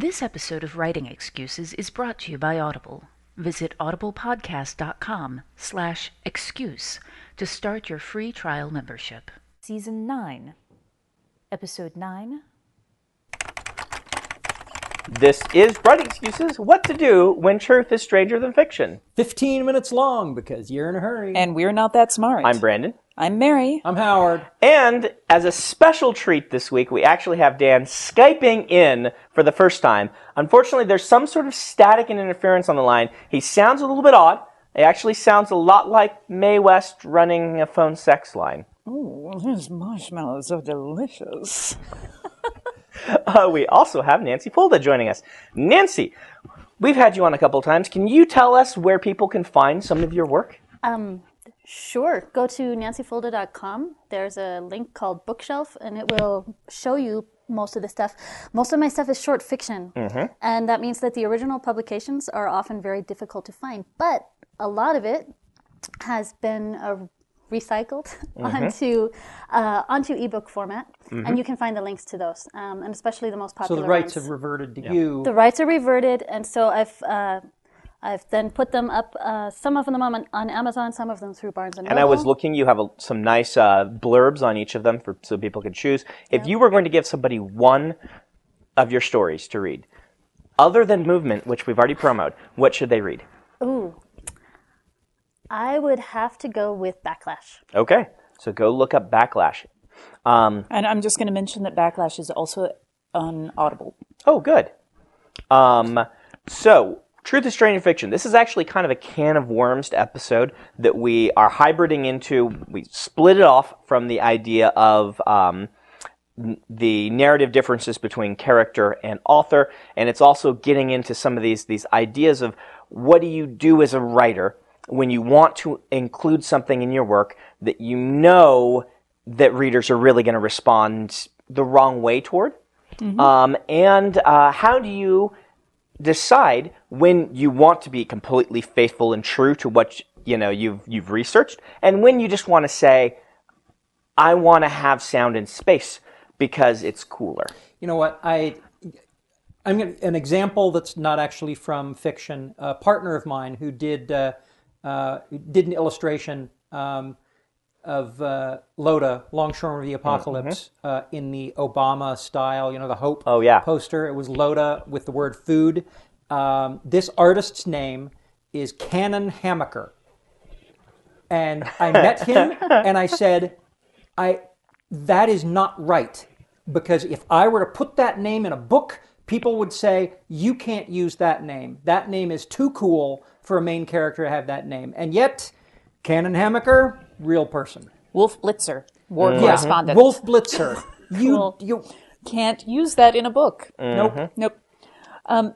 This episode of Writing Excuses is brought to you by Audible. Visit audiblepodcast.com slash excuse to start your free trial membership. Season 9, Episode 9 This is Writing Excuses What to Do When Truth is Stranger Than Fiction. 15 minutes long because you're in a hurry. And we're not that smart. I'm Brandon. I'm Mary. I'm Howard. And as a special treat this week, we actually have Dan Skyping in for the first time. Unfortunately, there's some sort of static and interference on the line. He sounds a little bit odd. It actually sounds a lot like Mae West running a phone sex line. Oh, these marshmallows are delicious. Uh, we also have Nancy Fulda joining us. Nancy, we've had you on a couple times. Can you tell us where people can find some of your work? Um, sure. Go to nancyfulda.com. There's a link called Bookshelf, and it will show you most of the stuff. Most of my stuff is short fiction, and that means that the original publications are often very difficult to find. But a lot of it has been uh, recycled onto uh, onto ebook format, and you can find the links to those, um, and especially the most popular. So the rights ones. have reverted to you. the rights are reverted, and so I've. Uh, I've then put them up, uh, some of them on, on Amazon, some of them through Barnes and Noble. And I was looking, you have a, some nice uh, blurbs on each of them for, so people can choose. If you were going to give somebody one of your stories to read, other than Movement, which we've already promoted, what should they read? Ooh. I would have to go with Backlash. Okay, so go look up Backlash. Um, And I'm just going to mention that Backlash is also on Audible. oh, good. Um, so, Truth is Stranger Fiction. This is actually kind of a can of worms episode that we are hybriding into. We split it off from the idea of um, the narrative differences between character and author, and it's also getting into some of these these ideas of what do you do as a writer when you want to include something in your work that you know that readers are really going to respond the wrong way toward, um, and uh, how do you decide when you want to be completely faithful and true to what you know you've you've researched, and when you just want to say, I want to have sound in space because it's cooler. You know what? I I'm gonna, an example that's not actually from fiction. A partner of mine who did uh, uh, did an illustration um, of uh, Lota, Longshoreman of the Apocalypse, uh, in the Obama style. You know, the Hope Oh, yeah. poster. It was Lota with the word food. Um, this artist's name is Cannon Hamaker, and I met him and I said, I that is not right because if I were to put that name in a book, people would say you can't use that name. That name is too cool for a main character to have that name. And yet, Cannon Hamaker, real person. Wolf Blitzer, war Yeah, correspondent. Wolf Blitzer. You Cool. you Can't use that in a book. nope. Nope. Um,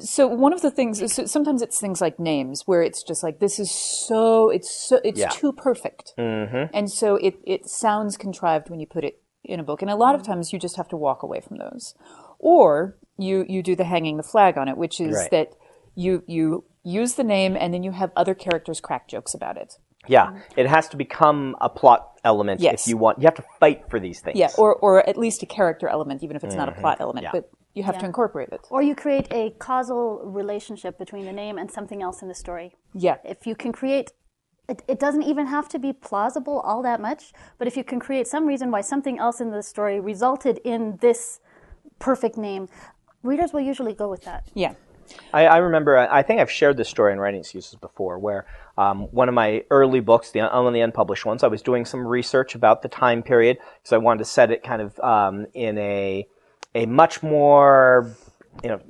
so one of the things is so sometimes it's things like names where it's just like this is so it's so it's Yeah. too perfect, mm-hmm. and so it it sounds contrived when you put it in a book, and a lot of times you just have to walk away from those, or you you do the hanging the flag on it, which is Right. that you you use the name and then you have other characters crack jokes about it. Yeah, um, it has to become a plot element Yes. if you want. You have to fight for these things. Yeah, or or at least a character element, even if it's not a plot mm-hmm. element, Yeah. but you have to incorporate it. Or you create a causal relationship between the name and something else in the story. Yeah. If you can create, it, it doesn't even have to be plausible all that much, but if you can create some reason why something else in the story resulted in this perfect name, readers will usually go with that. Yeah. I, I remember. I think I've shared this story in Writing Excuses before, where um, one of my early books, the one of the unpublished ones, I was doing some research about the time period because I wanted to set it kind of um, in a a much more, you know,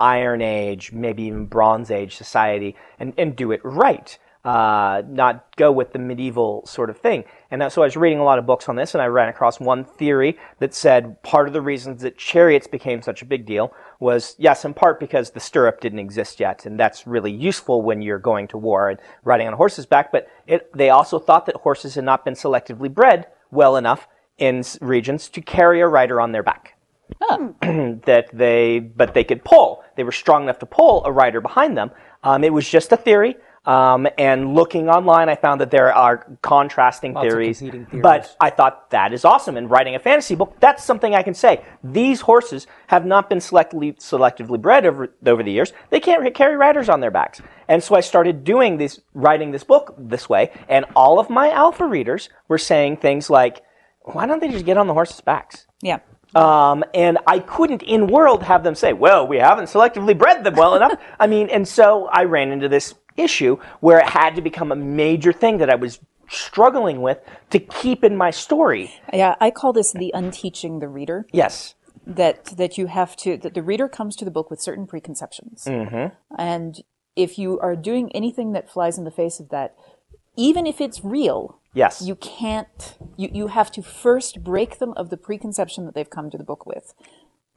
Iron Age, maybe even Bronze Age society, and and do it right. Uh, not go with the medieval sort of thing. And that, so I was reading a lot of books on this, and I ran across one theory that said part of the reasons that chariots became such a big deal was, yes, in part because the stirrup didn't exist yet, and that's really useful when you're going to war and riding on a horse's back. But it, they also thought that horses had not been selectively bred well enough in regions to carry a rider on their back that they, but they could pull. They were strong enough to pull a rider behind them. Um, it was just a theory. Um, and looking online, I found that there are contrasting Lots theories, competing theories. But I thought that is awesome. And writing a fantasy book, that's something I can say. These horses have not been selectively, selectively bred over, over the years. They can't carry riders on their backs. And so I started doing this, writing this book this way. And all of my alpha readers were saying things like, why don't they just get on the horses' backs? Yeah. Um, and I couldn't in world have them say, well, we haven't selectively bred them well enough. I mean, and so I ran into this issue where it had to become a major thing that I was struggling with to keep in my story. Yeah, I call this the unteaching the reader. Yes. that that you have to that the reader comes to the book with certain preconceptions Mm-hmm. and if you are doing anything that flies in the face of that even if it's real Yes. you can't you, you have to first break them of the preconception that they've come to the book with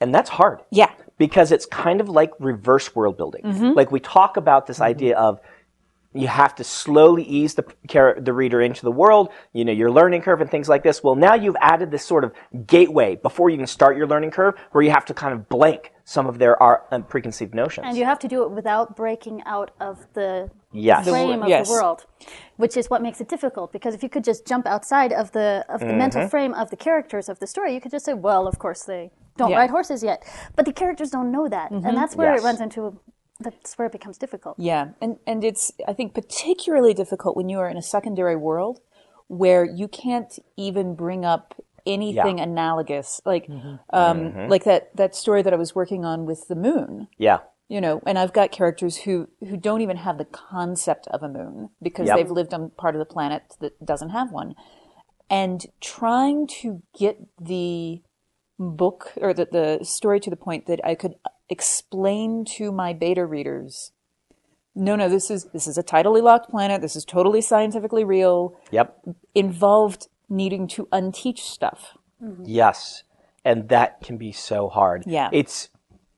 and that's hard. yeah because it's kind of like reverse world building. Like we talk about this idea of you have to slowly ease the the reader into the world, you know, your learning curve and things like this. Well, now you've added this sort of gateway before you can start your learning curve where you have to kind of blank some of their uh, preconceived notions. And you have to do it without breaking out of the Yes. The frame of yes. the world, which is what makes it difficult. Because if you could just jump outside of the of the mental Mm-hmm. frame of the characters of the story, you could just say, "Well, of course they don't Yeah. ride horses yet," but the characters don't know that, and mm-hmm. that's where Yes. it runs into. That's where it becomes difficult. yeah and and it's i think particularly difficult when you are in a secondary world where you can't even bring up anything analogous like mm-hmm. um mm-hmm. like that that story that i was working on with the moon yeah. you know and i've got characters who who don't even have the concept of a moon because Yep. they've lived on part of the planet that doesn't have one and trying to get the book or the, the story to the point that i could explain to my beta readers no no this is this is a tidally locked planet this is totally scientifically real Yep. involved needing to unteach stuff mm-hmm. Yes. And that can be so hard. Yeah. It's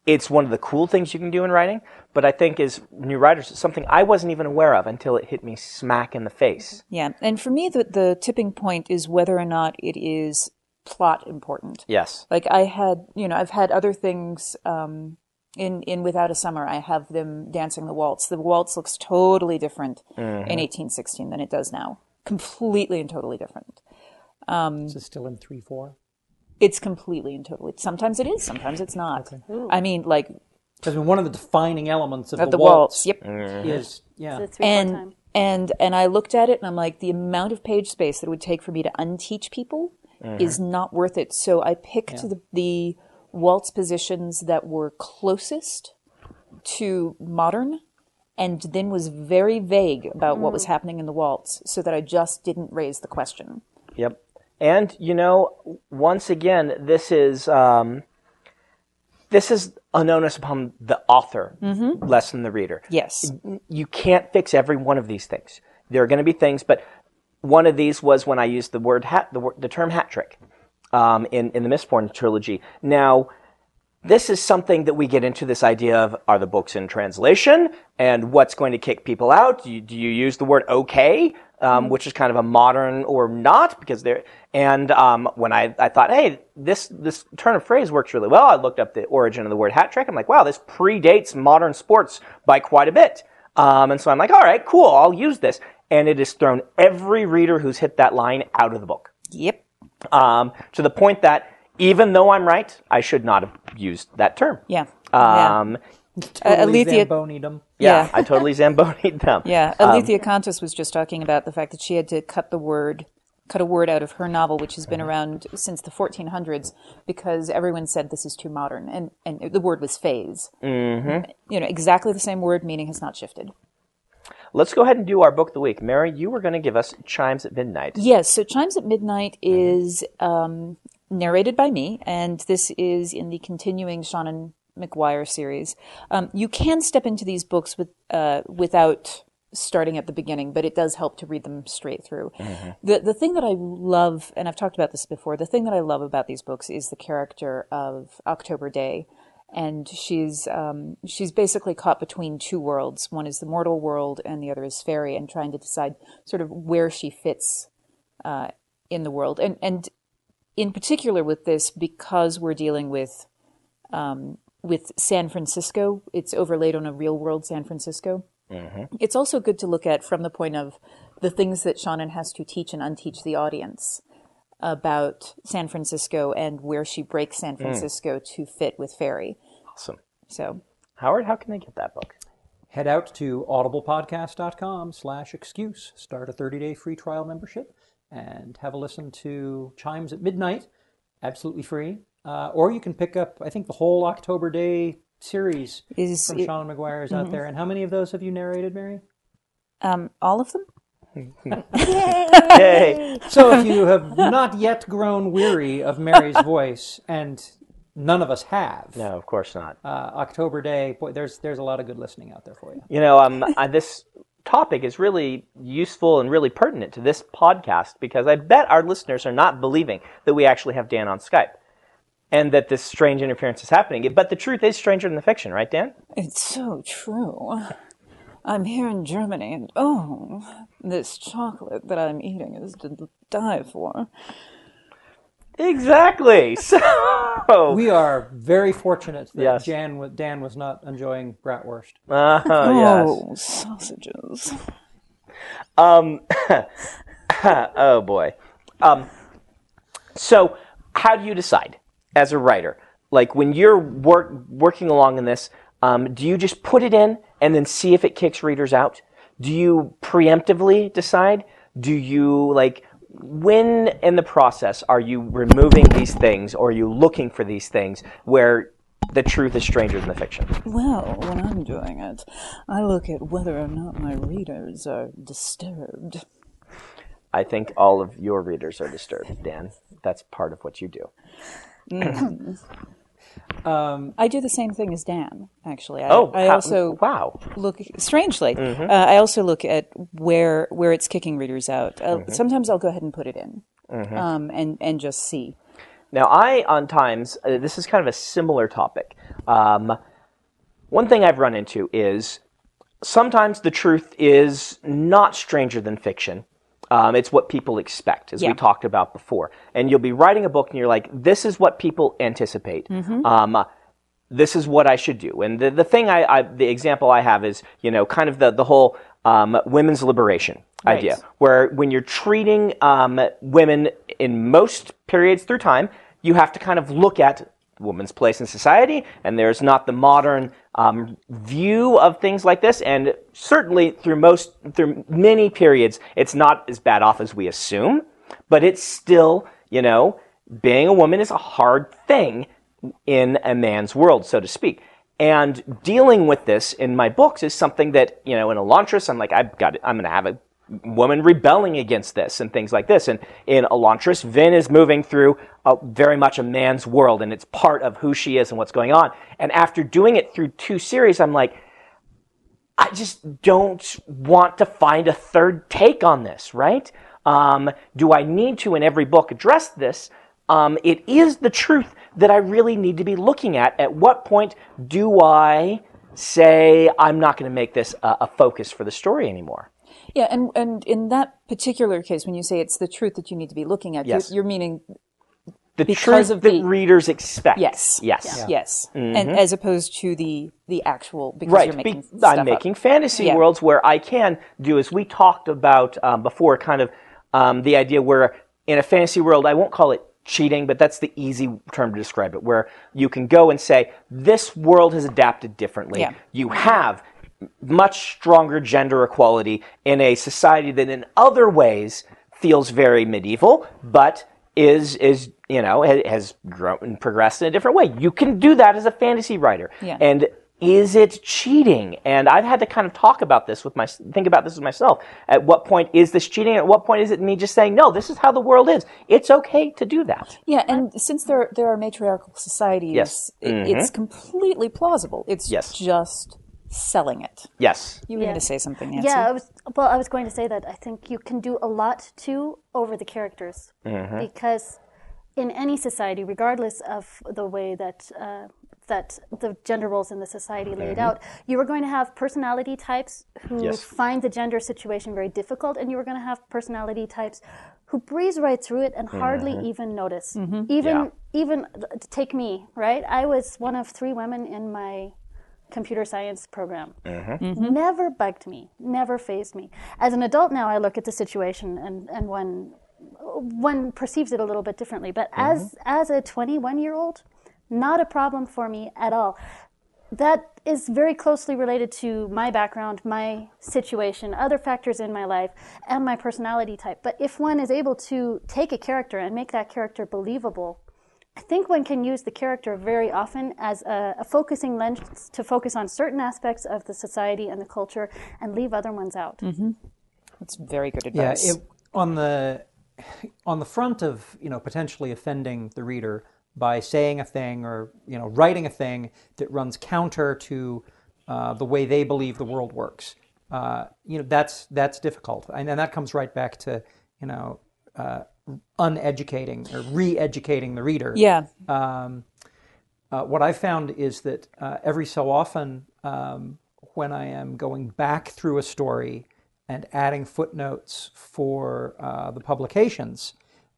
it's one of the cool things you can do in writing, but I think as new writers, it's something I wasn't even aware of until it hit me smack in the face. Yeah, and for me, the the tipping point is whether or not it is plot important. Yes. Like I had, you know, I've had other things um, in in Without a Summer. I have them dancing the waltz. The waltz looks totally different mm-hmm. in 1816 than it does now. Completely and totally different. This is still in three four. It's completely and totally. Sometimes it is. Sometimes it's not. I mean, like Because one of the defining elements of, of the, the waltz. Yep. Mm-hmm. is yeah. The three and time. and and I looked at it and I'm like, the amount of page space that it would take for me to unteach people Mm-hmm. is not worth it. So I picked the, the waltz positions that were closest to modern, and then was very vague about what was mm. happening in the waltz, so that I just didn't raise the question. Yep. And you know, once again, this is um, this is an onus upon the author, mm-hmm. less than the reader. Yes. You can't fix every one of these things. There are going to be things, but one of these was when I used the word hat, the, the term hat trick, um, in in the Mistborn trilogy. Now, this is something that we get into this idea of are the books in translation and what's going to kick people out? Do you, do you use the word okay, um, which is kind of a modern or not? Because there, and um, when I, I thought, hey, this this turn of phrase works really well. I looked up the origin of the word hat trick. I'm like, wow, this predates modern sports by quite a bit. Um, and so I'm like, all right, cool, I'll use this. And it has thrown every reader who's hit that line out of the book Yep. um, to the point that even though I'm right, I should not have used that term. Yeah. yeah. Um, Uh, Totally Alethea- Zamboni'd 'em. yeah, Yeah. I totally zambonied them. Yeah, Um, Alethea Kontis was just talking about the fact that she had to cut the word, cut a word out of her novel, which has been around since the 1400s, because everyone said this is too modern, and and the word was phase. Mm-hmm. You know, exactly the same word, meaning has not shifted. Let's go ahead and do our book of the week. Mary, you were going to give us Chimes at Midnight. Yes, so Chimes at Midnight is um, narrated by me, and this is in the continuing Seanan McGuire series. Um, you can step into these books with uh, without starting at the beginning, but it does help to read them straight through. The the thing that I love, and I've talked about this before, the thing that I love about these books is the character of October Daye. And she's um, she's basically caught between two worlds. One is the mortal world, and the other is fairy, and trying to decide sort of where she fits uh, in the world. And and in particular with this, because we're dealing with um, with San Francisco, it's overlaid on a real world San Francisco. It's also good to look at from the point of the things that Seanan has to teach and unteach the audience about San Francisco and where she breaks San Francisco to fit with Fairy. Awesome. So Howard, how can they get that book? Head out to audiblepodcast.com slash excuse. Start a 30-day free trial membership and have a listen to Chimes at Midnight, absolutely free. Uh, or you can pick up, I think, the whole October Daye series is from it, Seanan McGuire is out there. And how many of those have you narrated, Mary? um, all of them? Yay! So if you have not yet grown weary of Mary's voice, and none of us have, No, of course not. uh, October Daye, boy, there's there's a lot of good listening out there for you. You know, um, uh, this topic is really useful and really pertinent to this podcast because I bet our listeners are not believing that we actually have Dan on Skype and that this strange interference is happening. But the truth is stranger than the fiction, right, Dan? It's so true. I'm here in Germany, and oh, this chocolate that I'm eating is to die for. Exactly. So, We are very fortunate that Yes. Jan, Dan was not enjoying bratwurst. uh, yes. Oh, sausages. Um, oh boy. Um, so, how do you decide as a writer? Like when you're work, working along in this, um, do you just put it in and then see if it kicks readers out? Do you preemptively decide? Do you like when in the process are you removing these things or are you looking for these things where the truth is stranger than the fiction? Well, when I'm doing it, I look at whether or not my readers are disturbed. I think all of your readers are disturbed, Dan. That's part of what you do. Um, I do the same thing as Dan, actually. I, Oh, I how- also wow. look strangely. Uh, I also look at where where it's kicking readers out. Uh, Sometimes I'll go ahead and put it in, um, and and just see. Now, I, on times, uh, this is kind of a similar topic. Um, one thing I've run into is sometimes the truth is not stranger than fiction. Um, it's what people expect, as Yeah. we talked about before. And you'll be writing a book and you're like, this is what people anticipate. Um, this is what I should do. And the, the thing I, I, the example I have is, you know, kind of the, the whole um, women's liberation Right. idea, where when you're treating um, women in most periods through time, you have to kind of look at woman's place in society, and there's not the modern um, view of things like this. And certainly through most, through many periods, it's not as bad off as we assume, but it's still, you know, being a woman is a hard thing in a man's world, so to speak. And dealing with this in my books is something that, you know, in Elantris, I'm like, I've got, it. I'm going to have a woman rebelling against this and things like this. And in Elantris, Vin is moving through a, very much a man's world, and it's part of who she is and what's going on. And after doing it through two series, I'm like, I just don't want to find a third take on this, right? Um, do I need to, in every book, address this? Um, it is the truth that I really need to be looking at. At what point do I say I'm not going to make this a, a focus for the story anymore? Yeah, and and in that particular case, when you say it's the truth that you need to be looking at, Yes. you're, you're meaning The Because truth of that the- readers expect. yes, Yes. yes, and as opposed to the the actual because right. you're making be- stuff I'm up. making fantasy Yeah. worlds where I can do, as we talked about um, before, kind of um, the idea where in a fantasy world, I won't call it cheating, but that's the easy term to describe it, where you can go and say, this world has adapted differently. Yeah. You have much stronger gender equality in a society that in other ways feels very medieval, but is is you know has grown and progressed in a different way. You can do that as a fantasy writer. Yeah. And is it cheating? And I've had to kind of talk about this with my think about this with myself. At what point is this cheating? At what point is it me just saying no? This is how the world is. It's okay to do that. Yeah, and since there there are matriarchal societies, Yes. Mm-hmm. it's completely plausible. It's Yes. just selling it. Yes. You were Yeah. going to say something, Nancy? Yeah, I was. Well, I was going to say that I think you can do a lot too over the characters mm-hmm. because in any society, regardless of the way that uh, that the gender roles in the society laid mm-hmm. out, you are going to have personality types who Yes. find the gender situation very difficult, and you are going to have personality types who breeze right through it and hardly mm-hmm. even notice. Even Yeah. even take me right. I was one of three women in my computer science program. Uh-huh. Mm-hmm. Never bugged me, never phased me. As an adult now, I look at the situation and, and one, one perceives it a little bit differently. But as, mm-hmm. as a 21 year old, not a problem for me at all. That is very closely related to my background, my situation, other factors in my life, and my personality type. But if one is able to take a character and make that character believable, I think one can use the character very often as a, a focusing lens to focus on certain aspects of the society and the culture and leave other ones out. That's very good Yeah, advice. it, on the on the front of you know potentially offending the reader by saying a thing or you know writing a thing that runs counter to uh, the way they believe the world works. Uh, you know that's that's difficult, and, and that comes right back to you know uh, uneducating or re-educating the reader. yeah. Um, uh, what I found is that uh, every so often, um, when I am going back through a story and adding footnotes for uh, the publications,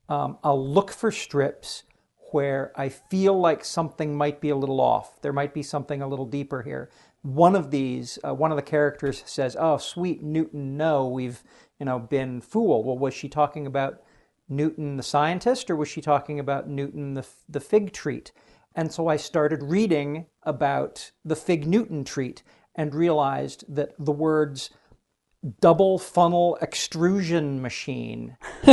um, I'll look for strips where I feel like something might be a little off. There might be something a little deeper here. One of these, uh, one of the characters says, "Oh, sweet Newton, no, we've you know been fooled." Well, was she talking about Newton the scientist, or was she talking about Newton the the fig treat? And so I started reading about the fig Newton treat and realized that the words double funnel extrusion machine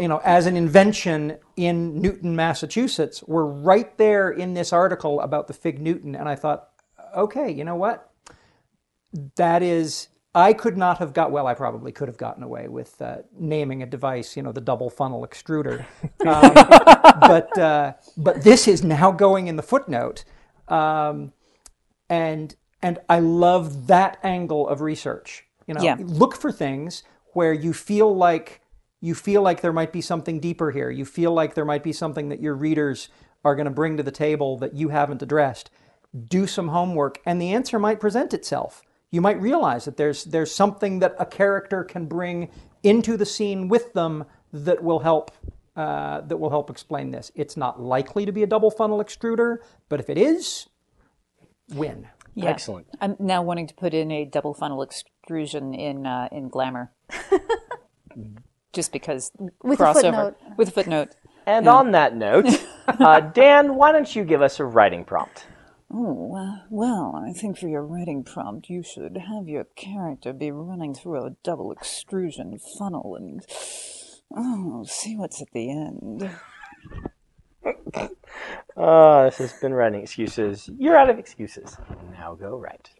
you know, as an invention in Newton, Massachusetts, were right there in this article about the Fig Newton. And I thought, okay, you know what? That is, I could not have got, well, I probably could have gotten away with uh, naming a device, you know, the double funnel extruder. Um, but, uh, but this is now going in the footnote. Um, and, and I love that angle of research. You know, Yeah. look for things where you feel like you feel like there might be something deeper here. You feel like there might be something that your readers are going to bring to the table that you haven't addressed. Do some homework, and the answer might present itself. You might realize that there's there's something that a character can bring into the scene with them that will help uh, that will help explain this. It's not likely to be a double funnel extruder, but if it is, win. Yeah. Excellent. I'm now wanting to put in a double funnel extrusion in uh, in Glamour, just because With a crossover footnote. with a footnote. And on that note, uh, Dan, why don't you give us a writing prompt? Oh, uh, well, I think for your writing prompt, you should have your character be running through a double extrusion funnel and oh, see what's at the end. Oh, this has been writing excuses. You're out of excuses. Now go write.